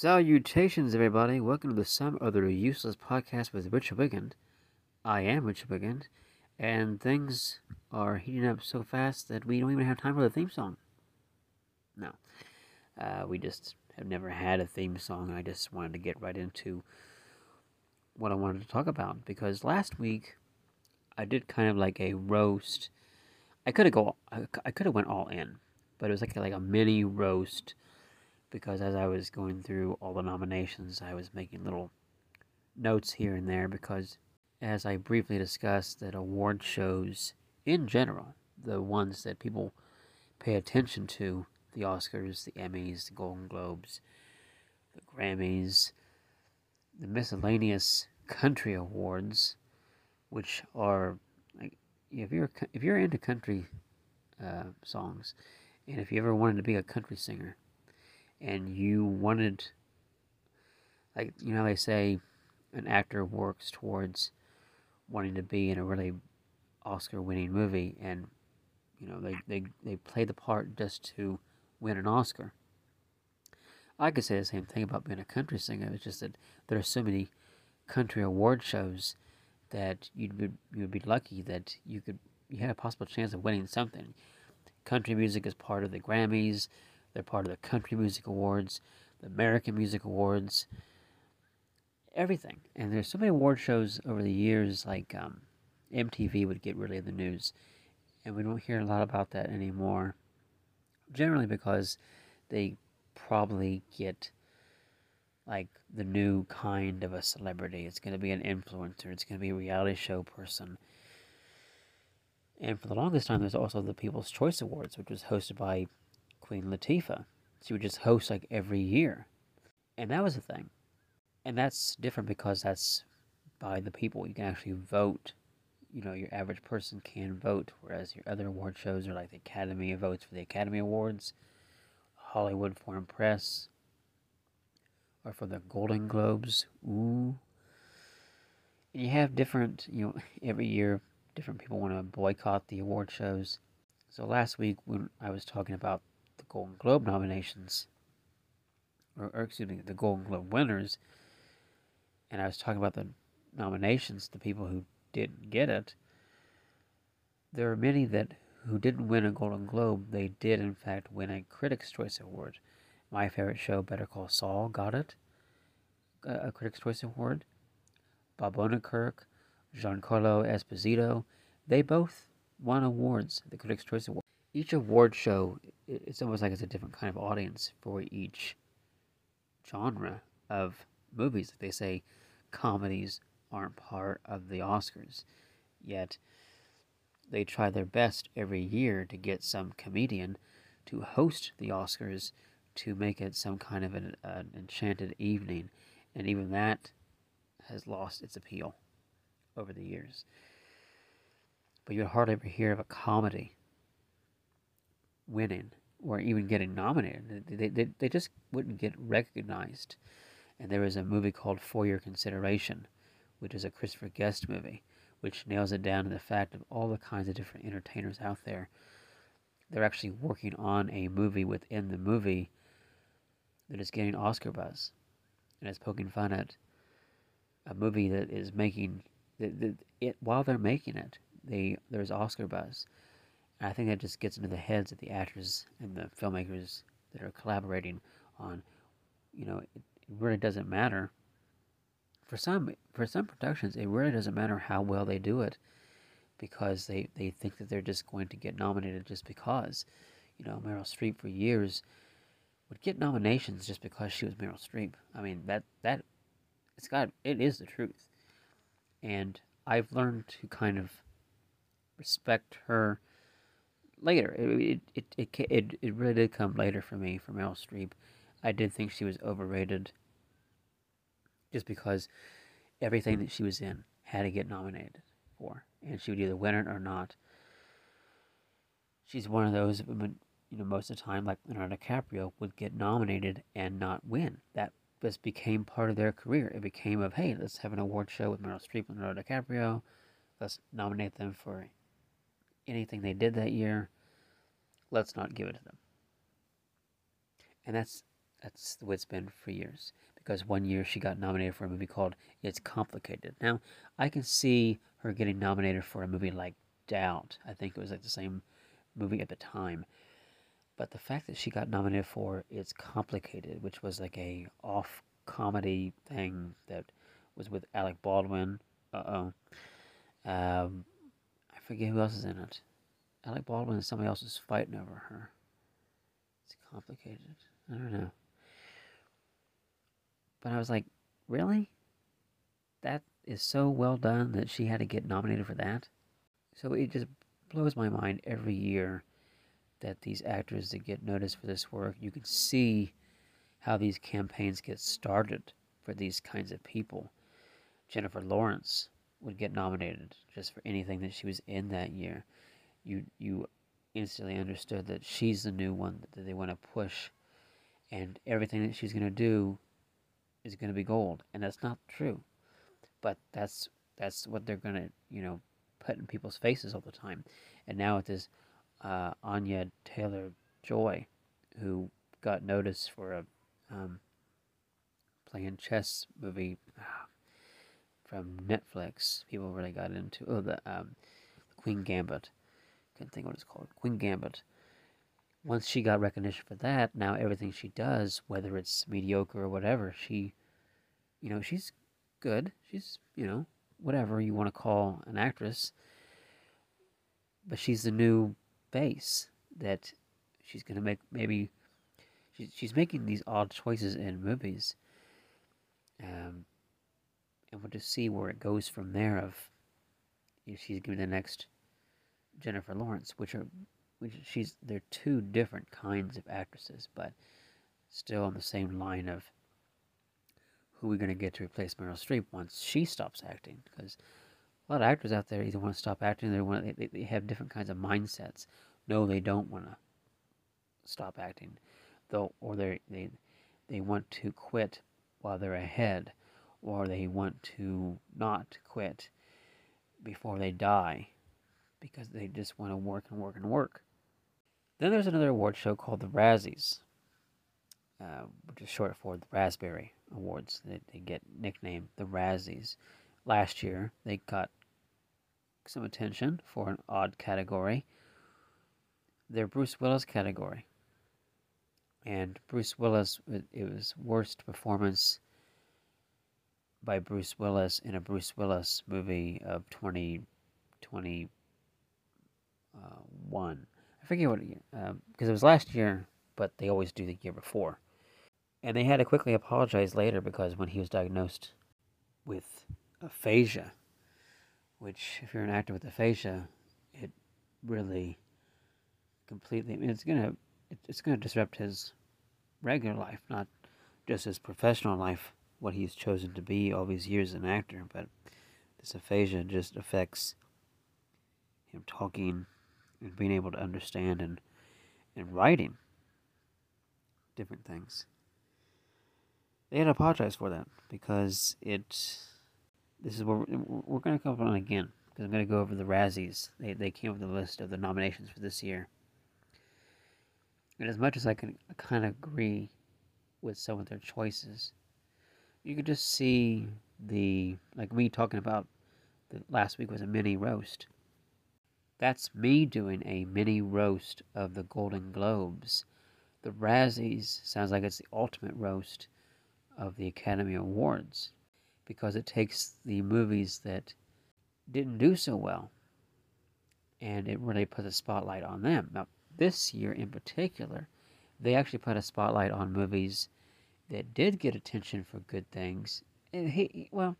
Salutations, everybody. Welcome to the Some Other Useless Podcast with Richard Wigand. I am Richard Wigand, and things are heating up so fast that we don't even have time for the theme song. No. Uh, we just have never had a theme song. I just wanted to get right into what I wanted to talk about because last week I did kind of like a roast. I could have go. I could have went all in, but it was like like a mini roast because as I was going through all the nominations, I was making little notes here and there because, as I briefly discussed, that award shows in general, the ones that people pay attention to, the Oscars, the Emmys, the Golden Globes, the Grammys, the miscellaneous country awards, which are like if you're if you're into country uh, songs, and if you ever wanted to be a country singer, and you wanted like you know they say an actor works towards wanting to be in a really Oscar winning movie and you know they, they, they play the part just to win an Oscar. I could say the same thing about being a country singer. It's just that there are so many country award shows that you'd be you'd be lucky that you could you had a possible chance of winning something. Country music is part of the Grammys. They're part of the Country Music Awards, the American Music Awards, everything. And there's so many award shows over the years, like um, MTV would get really in the news. And we don't hear a lot about that anymore. Generally because they probably get like the new kind of a celebrity. It's going to be an influencer. It's going to be a reality show person. And for the longest time, there's also the People's Choice Awards, which was hosted by Queen Latifah. She would just host like every year. And that was the thing. And that's different because that's by the people. You can actually vote. You know, your average person can vote, whereas your other award shows are like the Academy votes for the Academy Awards, Hollywood Foreign Press, or for the Golden Globes. Ooh. And you have different, you know, every year, different people want to boycott the award shows. So last week, when I was talking about Golden Globe nominations, or, or excuse me, the Golden Globe winners, and I was talking about the nominations, the people who didn't get it. There are many that who didn't win a Golden Globe. They did, in fact, win a Critics' Choice Award. My favorite show, Better Call Saul, got it, a Critics' Choice Award. Bob Odenkirk, Giancarlo Esposito, they both won awards, the Critics' Choice Award each award show it's almost like it's a different kind of audience for each genre of movies. They say comedies aren't part of the Oscars, yet they try their best every year to get some comedian to host the Oscars to make it some kind of an, an enchanted evening, and even that has lost its appeal over the years. But you'd hardly ever hear of a comedy winning or even getting nominated. They, they, they just wouldn't get recognized. And there was a movie called For Your Consideration, which is a Christopher Guest movie, which nails it down to the fact of all the kinds of different entertainers out there. They're actually working on a movie within the movie that is getting Oscar buzz. And it's poking fun at a movie that is making it, it while they're making it, they there's Oscar buzz. I think that just gets into the heads of the actors and the filmmakers that are collaborating on, you know, it, it really doesn't matter. For some, for some productions, it really doesn't matter how well they do it, because they, they think that they're just going to get nominated just because. You know, Meryl Streep for years would get nominations just because she was Meryl Streep. I mean that that it's got it is the truth, and I've learned to kind of respect her later. It it, it it it really did come later for me from Meryl Streep. I did think she was overrated, just because everything that she was in had to get nominated for, and she would either win it or not. She's one of those, you know, most of the time, like Leonardo DiCaprio, would get nominated and not win. That just became part of their career. It became of, hey, let's have an award show with Meryl Streep and Leonardo DiCaprio. Let's nominate them for anything they did that year, let's not give it to them. And that's That's the way it's been for years. Because one year she got nominated for a movie called It's Complicated. Now, I can see her getting nominated for a movie like Doubt. I think it was like the same movie at the time. But the fact that she got nominated for It's Complicated, which was like a off comedy thing that was with Alec Baldwin. Uh oh. Um, forget who else is in it. Alec Baldwin and somebody else is fighting over her. It's complicated. I don't know. But I was like, really? That is so well done that she had to get nominated for that? So it just blows my mind every year that these actors that get noticed for this work, you can see how these campaigns get started for these kinds of people. Jennifer Lawrence would get nominated just for anything that she was in that year. You you instantly understood that she's the new one that they want to push, and everything that she's going to do is going to be gold, and that's not true. But that's that's what they're going to you know put in people's faces all the time. And now with this uh, Anya Taylor Joy, who got noticed for a um, playing chess movie uh, from Netflix. People really got into oh the um, Queen Gambit. Can't think what it's called. Queen Gambit. Once she got recognition for that, now everything she does, whether it's mediocre or whatever, she, you know, she's good. She's you know whatever you want to call an actress. But she's the new base that she's gonna make maybe she's making these odd choices in movies. Um, and we'll just see where it goes from there. Of if she's be the next Jennifer Lawrence, which are which she's they're two different kinds of actresses, but still on the same line of who we're going to get to replace Meryl Streep once she stops acting. Because a lot of actors out there either want to stop acting, they want they, they have different kinds of mindsets. No, they don't want to stop acting though, or they they they want to quit while they're ahead, or they want to not quit before they die, because they just want to work and work and work. Then there's another award show called the Razzies, uh, which is short for the Raspberry Awards. They, they get nicknamed the Razzies. Last year, they got some attention for an odd category. Their Bruce Willis category and Bruce Willis, it was worst performance by Bruce Willis in a Bruce Willis movie of 2021. I forget what, because um, it was last year, but they always do the year before. And they had to quickly apologize later because when he was diagnosed with aphasia, which, if you're an actor with aphasia, it really completely, I mean, it's going to it's going to disrupt his regular life, not just his professional life, what he's chosen to be all these years as an actor, but this aphasia just affects him talking and being able to understand and, and writing different things. They had to apologize for that because it. This is where we're, we're going to come up on again because I'm going to go over the Razzies. They, they came up with a list of the nominations for this year. And as much as I can kind of agree with some of their choices, you could just see the, like me talking about the last week was a mini roast. That's me doing a mini roast of the Golden Globes. The Razzies sounds like it's the ultimate roast of the Academy Awards because it takes the movies that didn't do so well and it really puts a spotlight on them. Now, this year in particular, they actually put a spotlight on movies that did get attention for good things. And he, well,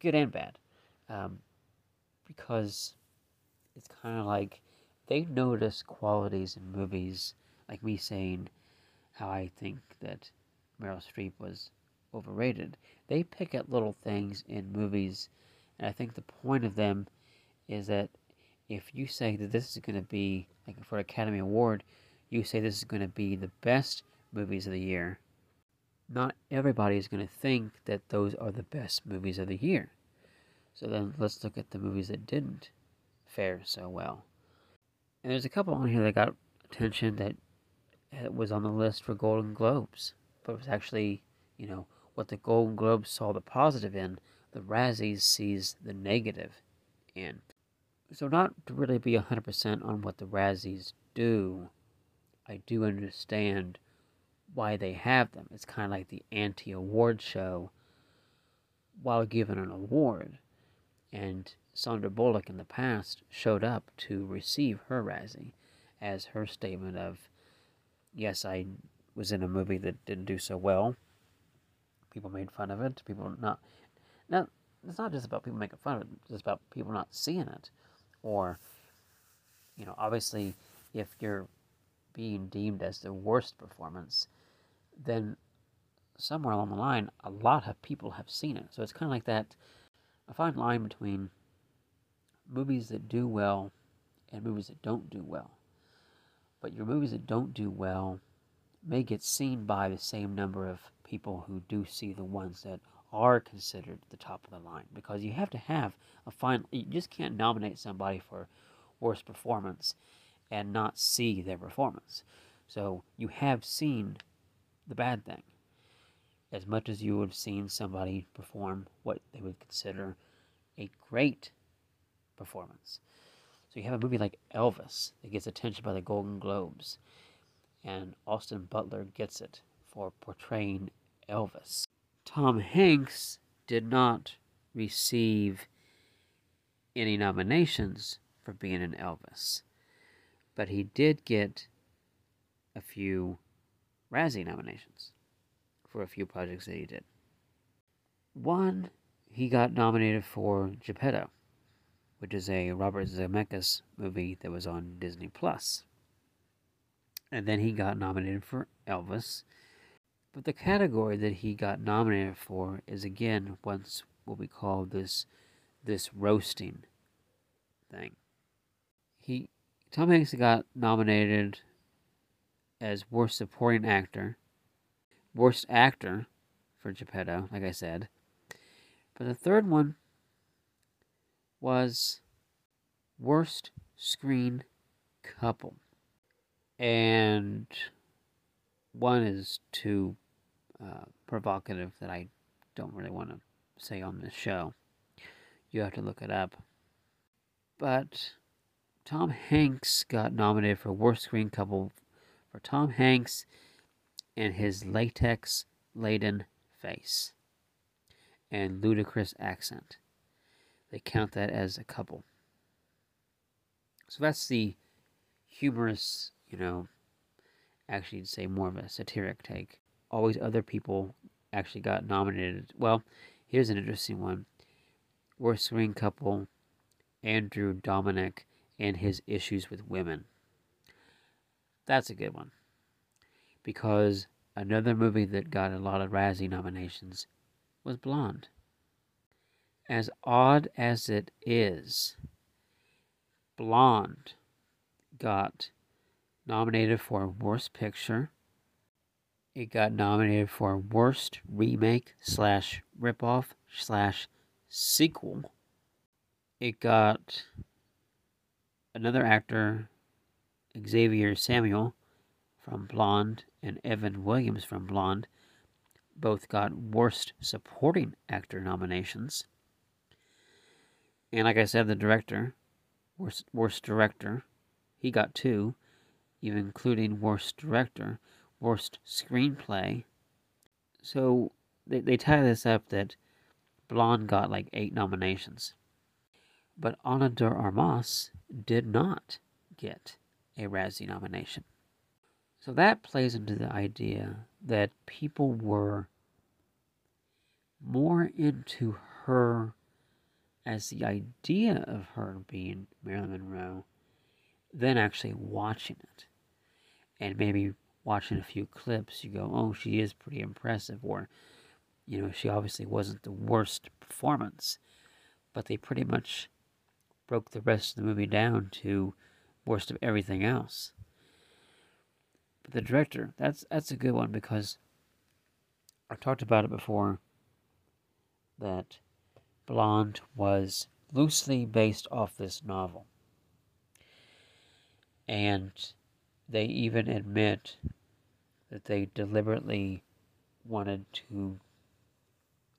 good and bad. Um, because it's kind of like they notice qualities in movies, like me saying how I think that Meryl Streep was overrated. They pick at little things in movies, and I think the point of them is that if you say that this is going to be like for Academy Award, you say this is going to be the best movies of the year. Not everybody is going to think that those are the best movies of the year. So then let's look at the movies that didn't fare so well. And there's a couple on here that got attention that was on the list for Golden Globes, but it was actually, you know, what the Golden Globes saw the positive in, the Razzies sees the negative in. So, not to really be 100% on what the Razzies do, I do understand why they have them. It's kind of like the anti award show while given an award. And Sandra Bullock in the past showed up to receive her Razzie as her statement of, yes, I was in a movie that didn't do so well. People made fun of it. People not. Now, it's not just about people making fun of it, it's about people not seeing it. Or, you know, obviously, if you're being deemed as the worst performance, then somewhere along the line, a lot of people have seen it. So it's kind of like that a fine line between movies that do well and movies that don't do well. But your movies that don't do well may get seen by the same number of people who do see the ones that are considered the top of the line because you have to have a fine you just can't nominate somebody for worst performance and not see their performance so you have seen the bad thing as much as you would have seen somebody perform what they would consider a great performance. So you have a movie like Elvis that gets attention by the Golden Globes, and Austin Butler gets it for portraying Elvis. Tom Hanks did not receive any nominations for being an Elvis, but he did get a few Razzie nominations for a few projects that he did. One, he got nominated for Geppetto, which is a Robert Zemeckis movie that was on Disney Plus. And then he got nominated for Elvis. But the category that he got nominated for is again once what we call this this roasting thing. He Tom Hanks got nominated as worst supporting actor Worst Actor for Geppetto, like I said. But the third one was Worst Screen Couple. And one is too uh, provocative that I don't really want to say on this show. You have to look it up. But Tom Hanks got nominated for Worst Screen Couple for Tom Hanks and his latex laden face and ludicrous accent. They count that as a couple. So that's the humorous, you know, actually would say more of a satiric take. Always other people actually got nominated. Well, here's an interesting one. Worst screen couple, Andrew Dominik and his issues with women. That's a good one because another movie that got a lot of Razzie nominations was Blonde. As odd as it is, Blonde got nominated for Worst Picture. It got nominated for Worst Remake slash Ripoff slash Sequel. It got another actor, Xavier Samuel, from Blonde and Evan Williams from Blonde both got Worst Supporting Actor nominations. And like I said, the director, Worst, worst Director, he got two, even including Worst Director, Worst Screenplay. So they, they tie this up that Blonde got like eight nominations. But Ana de Armas did not get a Razzie nomination. So that plays into the idea that people were more into her as the idea of her being Marilyn Monroe than actually watching it. And maybe watching a few clips, you go, oh, she is pretty impressive. Or, you know, she obviously wasn't the worst performance. But they pretty much broke the rest of the movie down to worst of everything else. But the director, that's that's a good one because I've talked about it before that Blonde was loosely based off this novel. And they even admit that they deliberately wanted to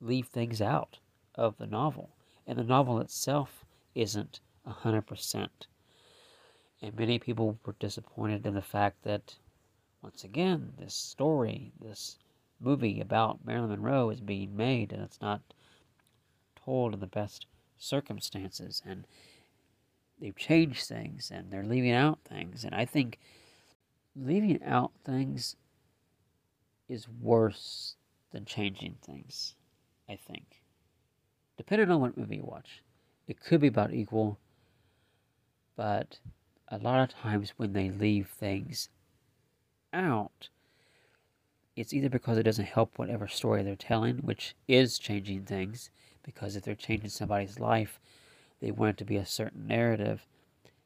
leave things out of the novel. And the novel itself isn't 100%. And many people were disappointed in the fact that, once again, this story, this movie about Marilyn Monroe is being made and it's not told in the best circumstances. And they've changed things and they're leaving out things. And I think leaving out things is worse than changing things, I think. Depending on what movie you watch, it could be about equal, but a lot of times when they leave things out, it's either because it doesn't help whatever story they're telling, which is changing things, because if they're changing somebody's life, they want it to be a certain narrative,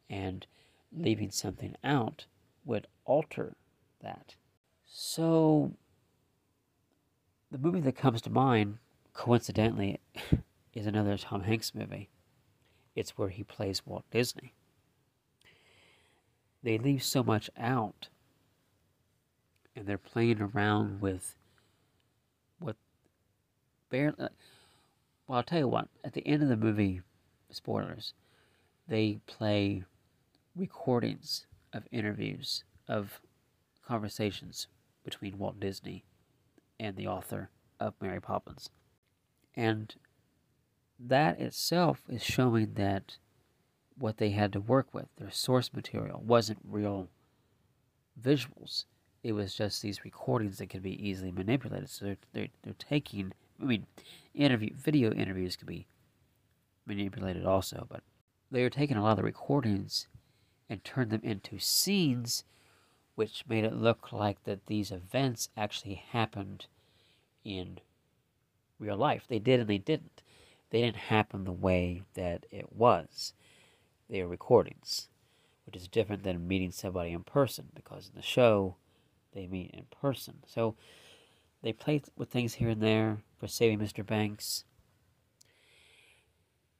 and leaving something out would alter that. So, the movie that comes to mind, coincidentally, is another Tom Hanks movie. It's where he plays Walt Disney. They leave so much out, and they're playing around with what barely. Uh, well, I'll tell you what. At the end of the movie, spoilers, they play recordings of interviews of conversations between Walt Disney and the author of Mary Poppins. And that itself is showing that what they had to work with, their source material, wasn't real visuals. It was just these recordings that could be easily manipulated. So they're, they're, they're taking, I mean, interview video interviews could be manipulated also, but they were taking a lot of the recordings and turned them into scenes which made it look like that these events actually happened in real life. They did and they didn't. They didn't happen the way that it was. They are recordings, which is different than meeting somebody in person because in the show they meet in person. So they play with things here and there for saving Mr. Banks.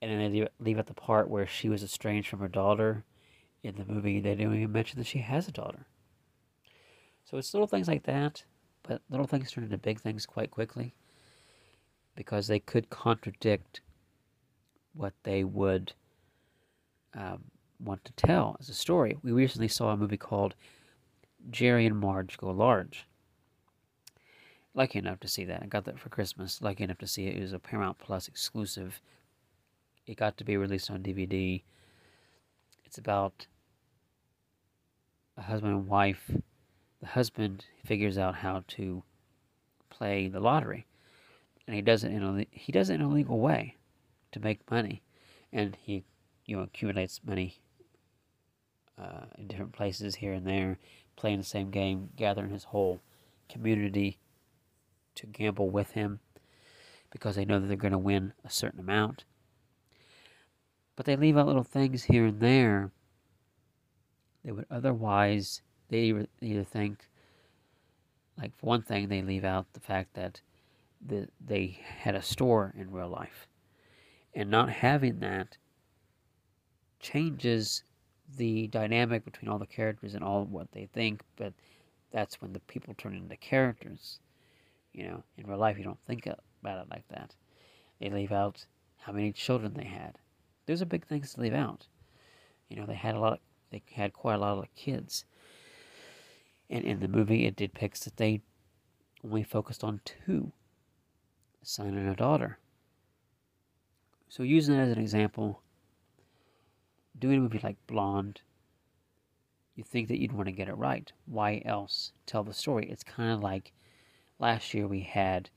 And then they leave, at the part where she was estranged from her daughter. In the movie, they don't even mention that she has a daughter. So it's little things like that, but little things turn into big things quite quickly because they could contradict what they would um, want to tell as a story. We recently saw a movie called Jerry and Marge Go Large. Lucky enough to see that. I got that for Christmas. Lucky enough to see it. It was a Paramount Plus exclusive. It got to be released on DVD. It's about a husband and wife the husband figures out how to play the lottery, and he does it in a he does it in a legal way to make money, and he you know accumulates money uh, in different places here and there, playing the same game, gathering his whole community to gamble with him because they know that they're going to win a certain amount. But they leave out little things here and there that would otherwise they either think, like for one thing, they leave out the fact that the, they had a store in real life, and not having that changes the dynamic between all the characters and all what they think. But that's when the people turn into characters. You know, in real life, you don't think about it like that. They leave out how many children they had. Those are big things to leave out. You know, they had a lot. Of, they had quite a lot of kids. And in the movie, it depicts that they only focused on two a son and a daughter. So, using that as an example, doing a movie like Blonde, you think that you'd want to get it right. Why else tell the story? It's kind of like last year we had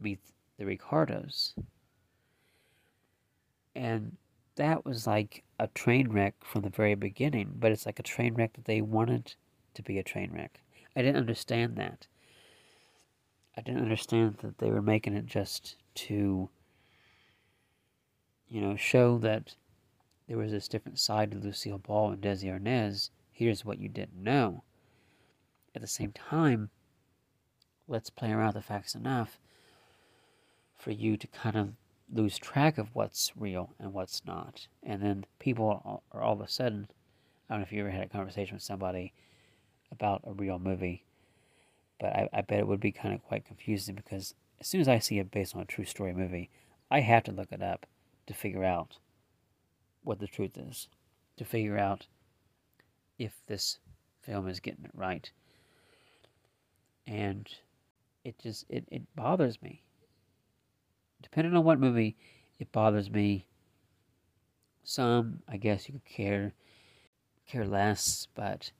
Meet the Ricardos. And that was like a train wreck from the very beginning, but it's like a train wreck that they wanted to be a train wreck. I didn't understand that. I didn't understand that they were making it just to, you know, show that there was this different side to Lucille Ball and Desi Arnaz. Here's what you didn't know. At the same time, let's play around with the facts enough for you to kind of lose track of what's real and what's not. And then people are all of a sudden, I don't know if you ever had a conversation with somebody about a real movie but I, I bet it would be kind of quite confusing because as soon as I see it based on a true story movie, I have to look it up to figure out what the truth is, to figure out if this film is getting it right. And it just it, it bothers me. Depending on what movie, it bothers me. Some I guess you could care care less, but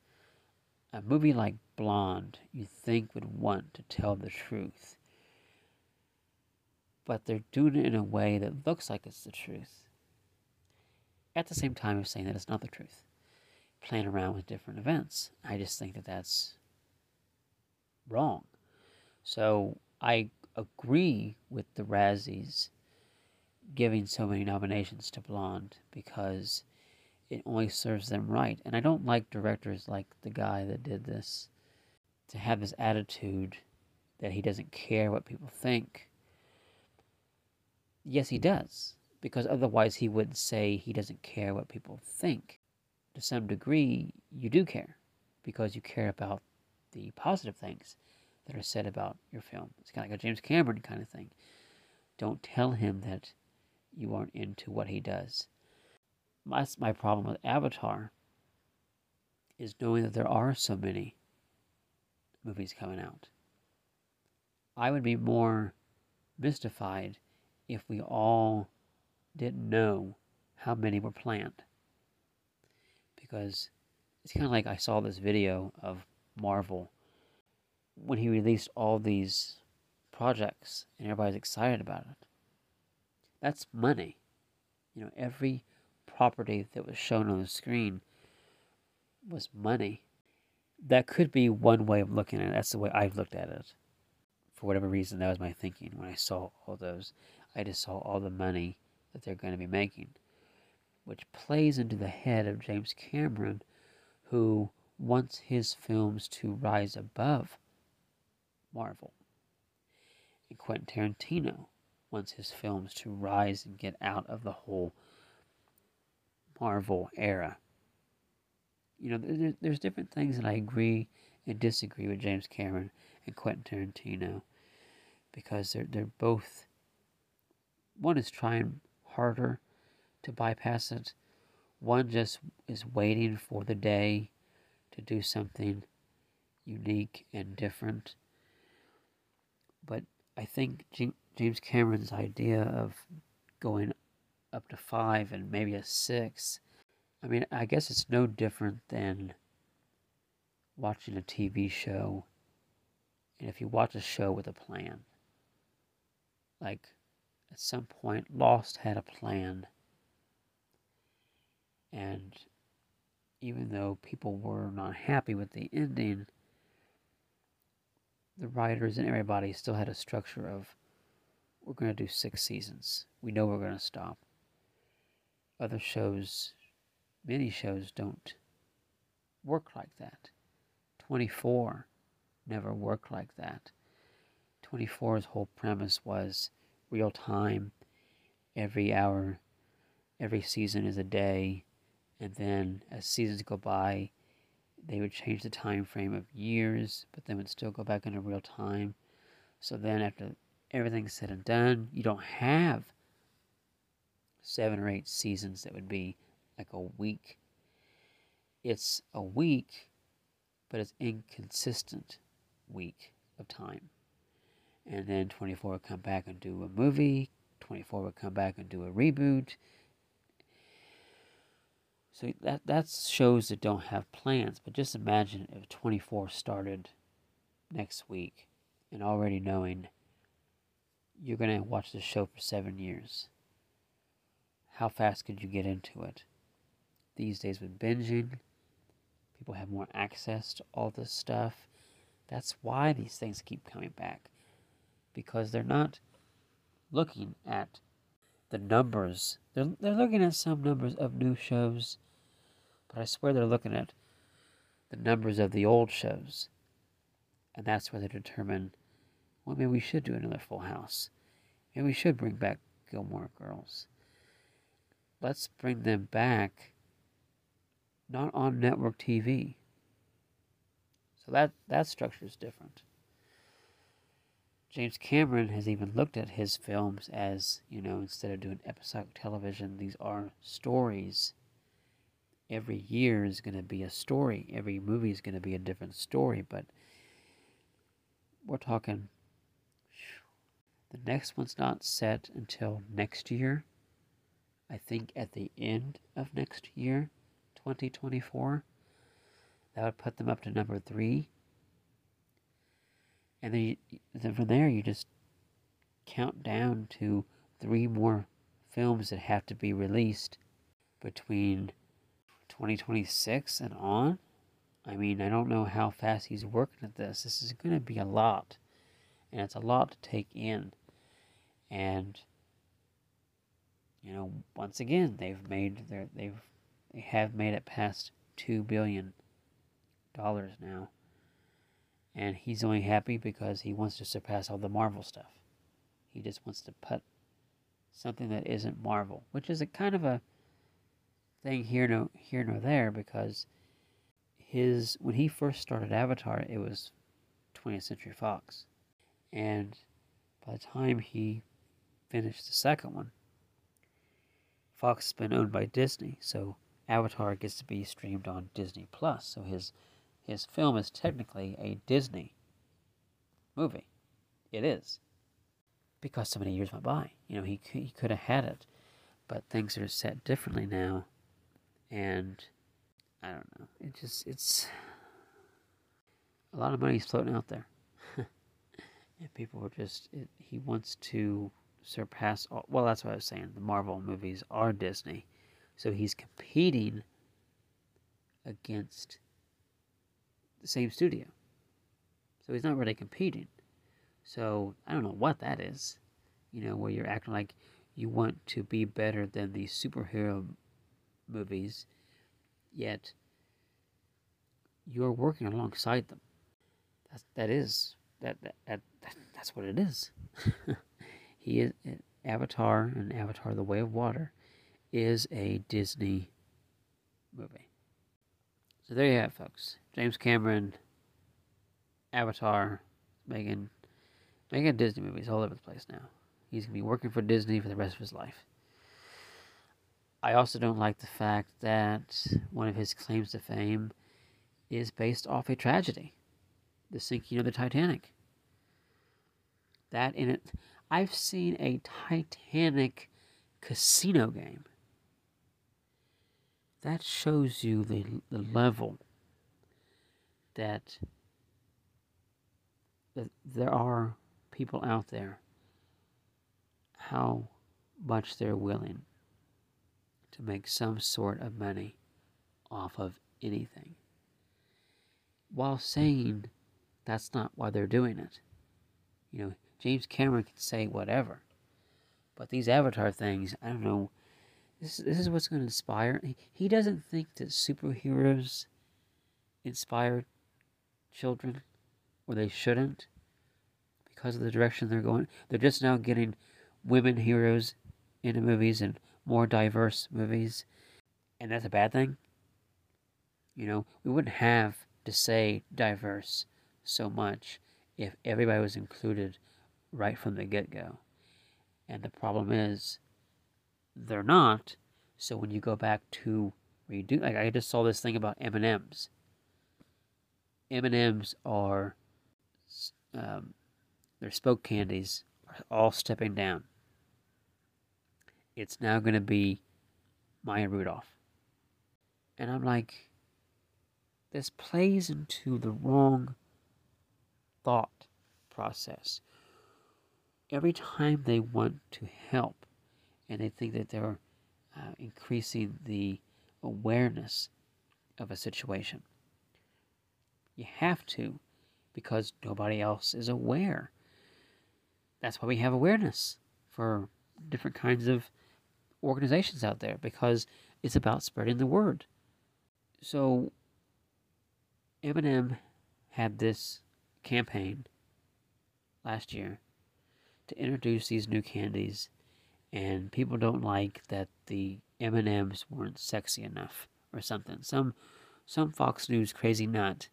a movie like Blonde you think would want to tell the truth. But they're doing it in a way that looks like it's the truth. At the same time of saying that it's not the truth. Playing around with different events. I just think that that's wrong. So I agree with the Razzies giving so many nominations to Blonde because it only serves them right. And I don't like directors like the guy that did this to have this attitude that he doesn't care what people think. Yes, he does, because otherwise he would say he doesn't care what people think. To some degree, you do care, because you care about the positive things that are said about your film. It's kind of like a James Cameron kind of thing. Don't tell him that you aren't into what he does. My, my problem with Avatar is knowing that there are so many movies coming out. I would be more mystified if we all didn't know how many were planned. Because it's kind of like I saw this video of Marvel when he released all these projects and everybody's excited about it. That's money. You know, every property that was shown on the screen was money. That could be one way of looking at it. That's the way I've looked at it. For whatever reason, that was my thinking when I saw all those. I just saw all the money that they're going to be making, which plays into the head of James Cameron, who wants his films to rise above Marvel. And Quentin Tarantino wants his films to rise and get out of the whole Marvel era. You know, there's different things that I agree and disagree with James Cameron and Quentin Tarantino because they're they're both one is trying harder to bypass it. One just is waiting for the day to do something unique and different. But I think James Cameron's idea of going up to five and maybe a six, I mean, I guess it's no different than watching a TV show. And if you watch a show with a plan, like at some point, Lost had a plan. And even though people were not happy with the ending, the writers and everybody still had a structure of we're going to do six seasons. We know we're going to stop. Other shows, many shows don't work like that. 24 never worked like that. 24's whole premise was real time, every hour, every season is a day, and then as seasons go by, they would change the time frame of years, but then would still go back into real time. So then, after everything's said and done, you don't have seven or eight seasons that would be like a week. It's a week, but it's inconsistent week of time. And then 24 would come back and do a movie, 24 would come back and do a reboot, so that that's shows that don't have plans. But just imagine if 24 started next week and already knowing you're going to watch the show for seven years. How fast could you get into it? These days with binging, people have more access to all this stuff. That's why these things keep coming back. Because they're not looking at the numbers. They're, they're looking at some numbers of new shows, but I swear they're looking at the numbers of the old shows. And that's where they determine, well, maybe we should do another Full House. Maybe we should bring back Gilmore Girls. Let's bring them back, not on network TV. So that, that structure is different. James Cameron has even looked at his films as, you know, instead of doing episodic television, these are stories. Every year is going to be a story. Every movie is going to be a different story, but we're talking. The next one's not set until next year. I think at the end of next year, 2024. That would put them up to number three. And then, you, then from there, you just count down to three more films that have to be released between 2026 and on. I mean, I don't know how fast he's working at this. This is going to be a lot. And it's a lot to take in. And you know, once again, they've made their they've they have made it past two billion dollars now. And he's only happy because he wants to surpass all the Marvel stuff. He just wants to put something that isn't Marvel, which is a kind of a thing here no here nor there because his when he first started Avatar, it was 20th Century Fox, and by the time he finished the second one, Fox has been owned by Disney, so Avatar gets to be streamed on Disney Plus. So his his film is technically a Disney movie. It is because so many years went by. You know, he he could have had it, but things are set differently now, and I don't know. It just it's a lot of money is floating out there, and people are just. It, he wants to surpass all, well that's what I was saying the Marvel movies are Disney so he's competing against the same studio. So he's not really competing. So I don't know what that is you know where you're acting like you want to be better than the superhero movies yet you're working alongside them. That's that is that that, that, that that's what it is. He is Avatar and Avatar: The Way of Water is a Disney movie. So there you have, folks. James Cameron, Avatar, making making Disney movies all over the place now. He's gonna be working for Disney for the rest of his life. I also don't like the fact that one of his claims to fame is based off a tragedy, the sinking of the Titanic. That in it, I've seen a Titanic casino game. That shows you the, the level that, that there are people out there, how much they're willing to make some sort of money off of anything. While saying that's not why they're doing it. You know, James Cameron can say whatever. But these Avatar things, I don't know. This, this is what's going to inspire. He, he doesn't think that superheroes inspire children, or they shouldn't, because of the direction they're going. They're just now getting women heroes into movies and more diverse movies, and that's a bad thing. You know, we wouldn't have to say diverse so much if everybody was included right from the get go. And the problem is, they're not. So when you go back to redo, like I just saw this thing about M and M's. M and M's are, um, their spoke candies are all stepping down. It's now going to be Maya Rudolph, and I'm like, this plays into the wrong thought process every time they want to help and they think that they're uh, increasing the awareness of a situation, you have to because nobody else is aware. That's why we have awareness for different kinds of organizations out there because it's about spreading the word. So, M&M had this campaign last year to introduce these new candies, and people don't like that the M and M's weren't sexy enough or something. Some some Fox News crazy nut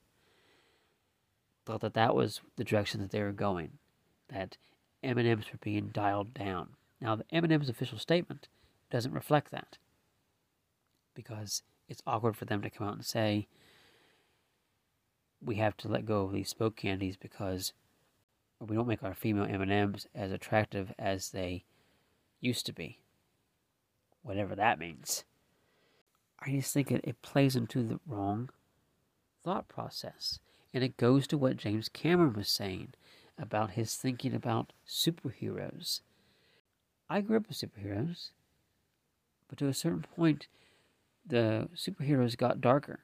thought that that was the direction that they were going, that M&Ms were being dialed down. Now, the M&M's official statement doesn't reflect that because it's awkward for them to come out and say we have to let go of these spoke candies because we don't make our female M&Ms as attractive as they used to be. Whatever that means. I just think it, it plays into the wrong thought process. And it goes to what James Cameron was saying about his thinking about superheroes. I grew up with superheroes, but to a certain point, the superheroes got darker.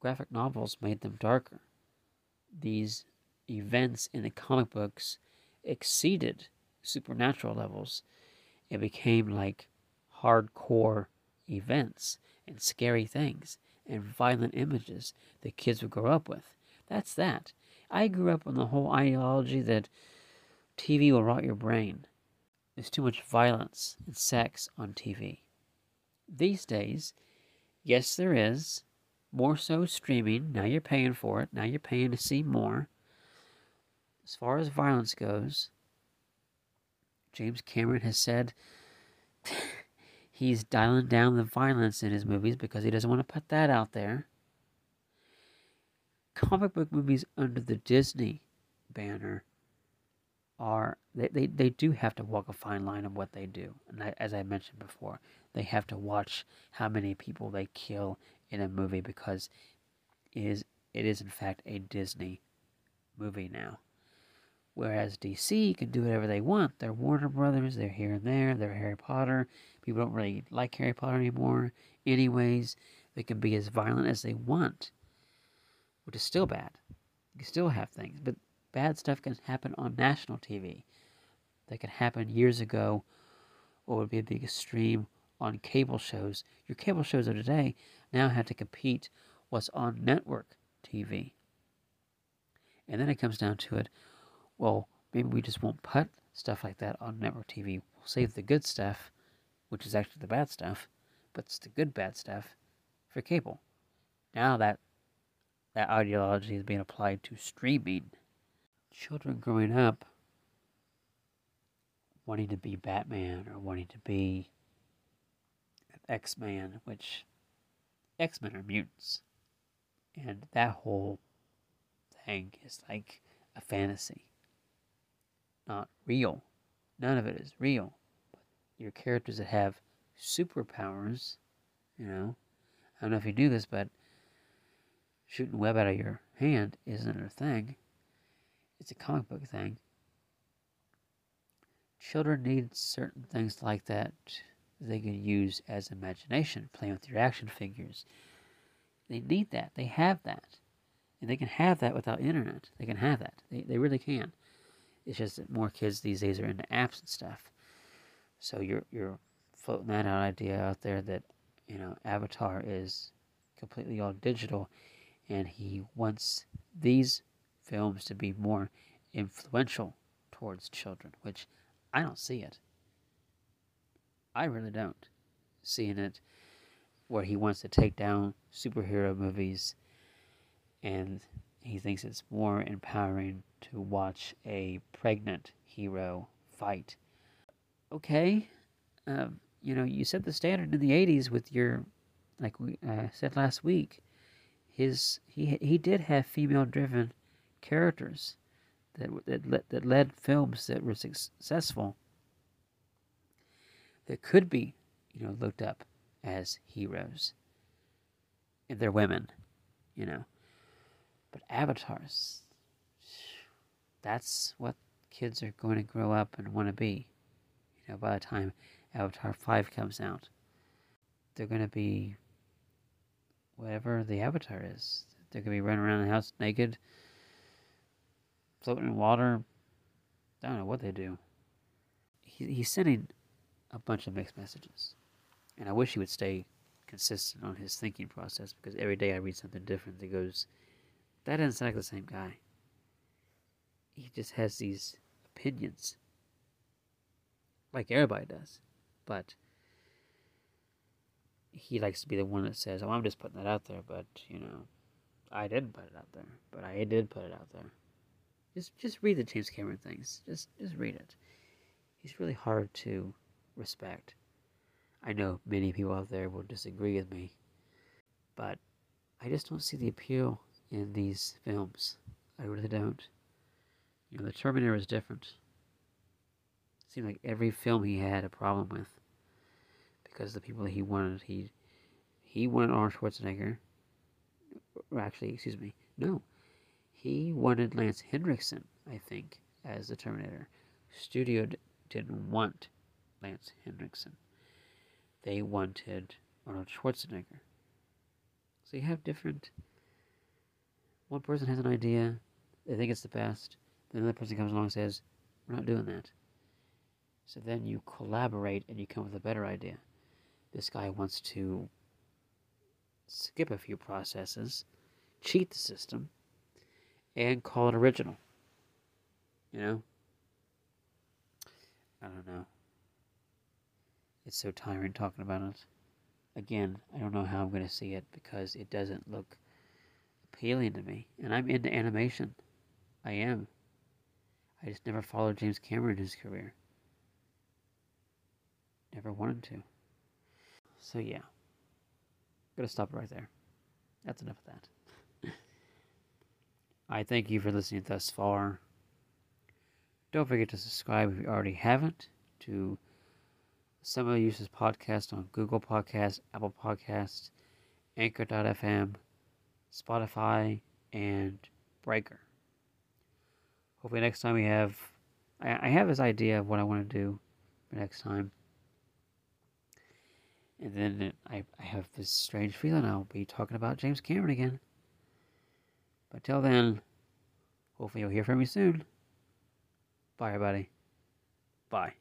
Graphic novels made them darker. These events in the comic books exceeded supernatural levels. It became like hardcore events and scary things and violent images that kids would grow up with. That's that. I grew up on the whole ideology that TV will rot your brain. There's too much violence and sex on TV. These days, yes, there is. More so streaming. Now you're paying for it. Now you're paying to see more. As far as violence goes, James Cameron has said he's dialing down the violence in his movies because he doesn't want to put that out there. Comic book movies under the Disney banner are they, they, they do have to walk a fine line of what they do. And I, as I mentioned before, they have to watch how many people they kill in a movie because is it is in fact a Disney movie now. Whereas DC can do whatever they want. They're Warner Brothers, they're here and there, they're Harry Potter. People don't really like Harry Potter anymore. Anyways, they can be as violent as they want, which is still bad. You still have things, but bad stuff can happen on national TV. That could happen years ago, or would be a big stream on cable shows. Your cable shows of today now have to compete what's on network TV. And then it comes down to it well, maybe we just won't put stuff like that on network TV. We'll save the good stuff, which is actually the bad stuff, but it's the good bad stuff for cable. Now that that ideology is being applied to streaming. Children growing up wanting to be Batman or wanting to be X Man, which X Men are mutants. And that whole thing is like a fantasy not real. None of it is real. But your characters that have superpowers, you know, I don't know if you do this, but shooting web out of your hand isn't a thing. It's a comic book thing. Children need certain things like that they can use as imagination, playing with your action figures. They need that. They have that. And they can have that without internet. They can have that. They, they really can. It's just that more kids these days are into apps and stuff. So you're you're floating that out idea out there that you know Avatar is completely all digital, and he wants these films to be more influential towards children, which I don't see it. I really don't. Seeing it where he wants to take down superhero movies and he thinks it's more empowering to watch a pregnant hero fight. Okay, uh, you know, you set the standard in the 80s with your, like we uh, said last week, his he he did have female driven characters that that led, that led films that were successful. That could be you know looked up as heroes. If they're women you know but avatars, that's what kids are going to grow up and want to be. You know, by the time Avatar 5 comes out, they're going to be whatever the Avatar is. They're going to be running around the house naked, floating in water. I don't know what they do. He, he's sending a bunch of mixed messages. And I wish he would stay consistent on his thinking process because every day I read something different that goes that doesn't sound like the same guy. He just has these opinions. Like everybody does. But he likes to be the one that says, Oh, I'm just putting that out there, but, you know, I didn't put it out there. But I did put it out there. Just just read the James Cameron things. Just just read it. He's really hard to respect. I know many people out there will disagree with me, but I just don't see the appeal in these films. I really don't. You know, the Terminator is different. It seemed like every film he had a problem with because the people he wanted, he he wanted Arnold Schwarzenegger. Or actually, excuse me, no, he wanted Lance Henriksen, I think, as the Terminator. Studio didn't want Lance Henriksen. They wanted Arnold Schwarzenegger. So you have different. One person has an idea, they think it's the best, then another person comes along and says, We're not doing that. So then you collaborate and you come with a better idea. This guy wants to skip a few processes, cheat the system, and call it original. You know? I don't know. It's so tiring talking about it. Again, I don't know how I'm going to see it because it doesn't look appealing to me. And I'm into animation. I am. I just never followed James Cameron in his career. Never wanted to. So, yeah. To stop right there. That's enough of that. I thank you for listening thus far. Don't forget to subscribe if you already haven't to Some of the Uses Podcast on Google Podcasts, Apple Podcasts, Anchor.fm, Spotify, and Breaker. Hopefully next time we have I, I have this idea of what I want to do next time. And then I, I have this strange feeling I'll be talking about James Cameron again. But till then, hopefully you'll hear from me soon. Bye, everybody. Bye.